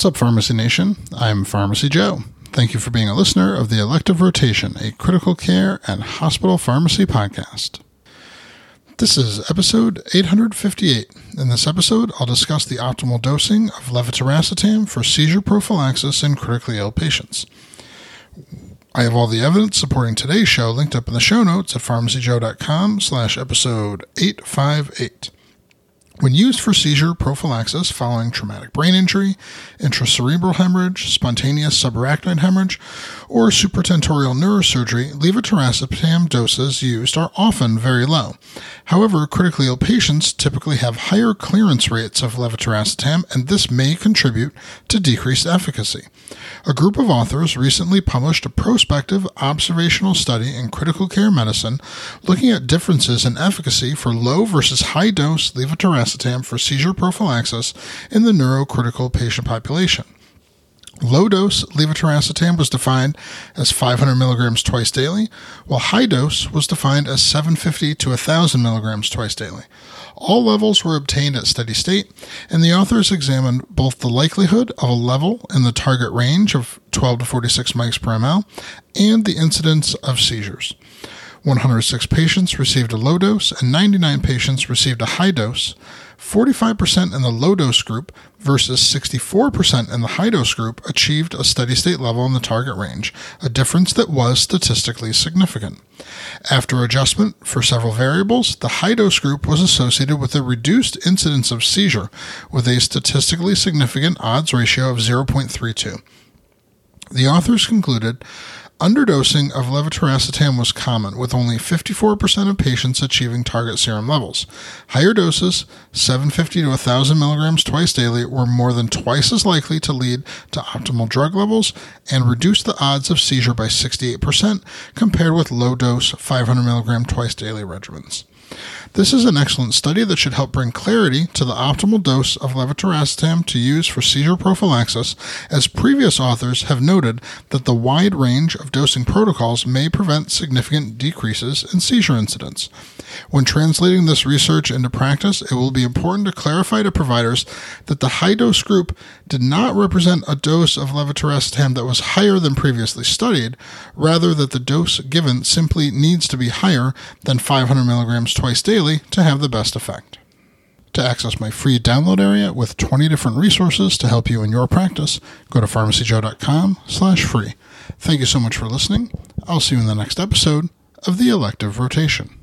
What's up, Pharmacy Nation? I'm Pharmacy Joe. Thank you for being a listener of the Elective Rotation, a critical care and hospital pharmacy podcast. This is episode 858. In this episode, I'll discuss the optimal dosing of levetiracetam for seizure prophylaxis in critically ill patients. I have all the evidence supporting today's show linked up in the show notes at pharmacyjoe.com slash episode 858. When used for seizure prophylaxis following traumatic brain injury, intracerebral hemorrhage, spontaneous subarachnoid hemorrhage, or supratentorial neurosurgery, levetiracetam doses used are often very low. However, critically ill patients typically have higher clearance rates of levetiracetam, and this may contribute to decreased efficacy. A group of authors recently published a prospective observational study in critical care medicine looking at differences in efficacy for low versus high dose levetiracetam for seizure prophylaxis in the neurocritical patient population. Low dose levetiracetam was defined as 500 milligrams twice daily, while high dose was defined as 750 to 1000 milligrams twice daily. All levels were obtained at steady state, and the authors examined both the likelihood of a level in the target range of 12 to 46 mics per ml and the incidence of seizures. 106 patients received a low dose and 99 patients received a high dose. 45% in the low dose group versus 64% in the high dose group achieved a steady state level in the target range, a difference that was statistically significant. After adjustment for several variables, the high dose group was associated with a reduced incidence of seizure with a statistically significant odds ratio of 0.32. The authors concluded Underdosing of levetiracetam was common, with only 54% of patients achieving target serum levels. Higher doses, 750 to 1,000 milligrams twice daily, were more than twice as likely to lead to optimal drug levels and reduce the odds of seizure by 68% compared with low dose 500 milligram twice daily regimens. This is an excellent study that should help bring clarity to the optimal dose of levetiracetam to use for seizure prophylaxis, as previous authors have noted that the wide range of dosing protocols may prevent significant decreases in seizure incidence. When translating this research into practice, it will be important to clarify to providers that the high dose group did not represent a dose of levetiracetam that was higher than previously studied, rather that the dose given simply needs to be higher than 500 milligrams twice daily to have the best effect. To access my free download area with 20 different resources to help you in your practice, go to pharmacyjoe.com slash free. Thank you so much for listening. I'll see you in the next episode of The Elective Rotation.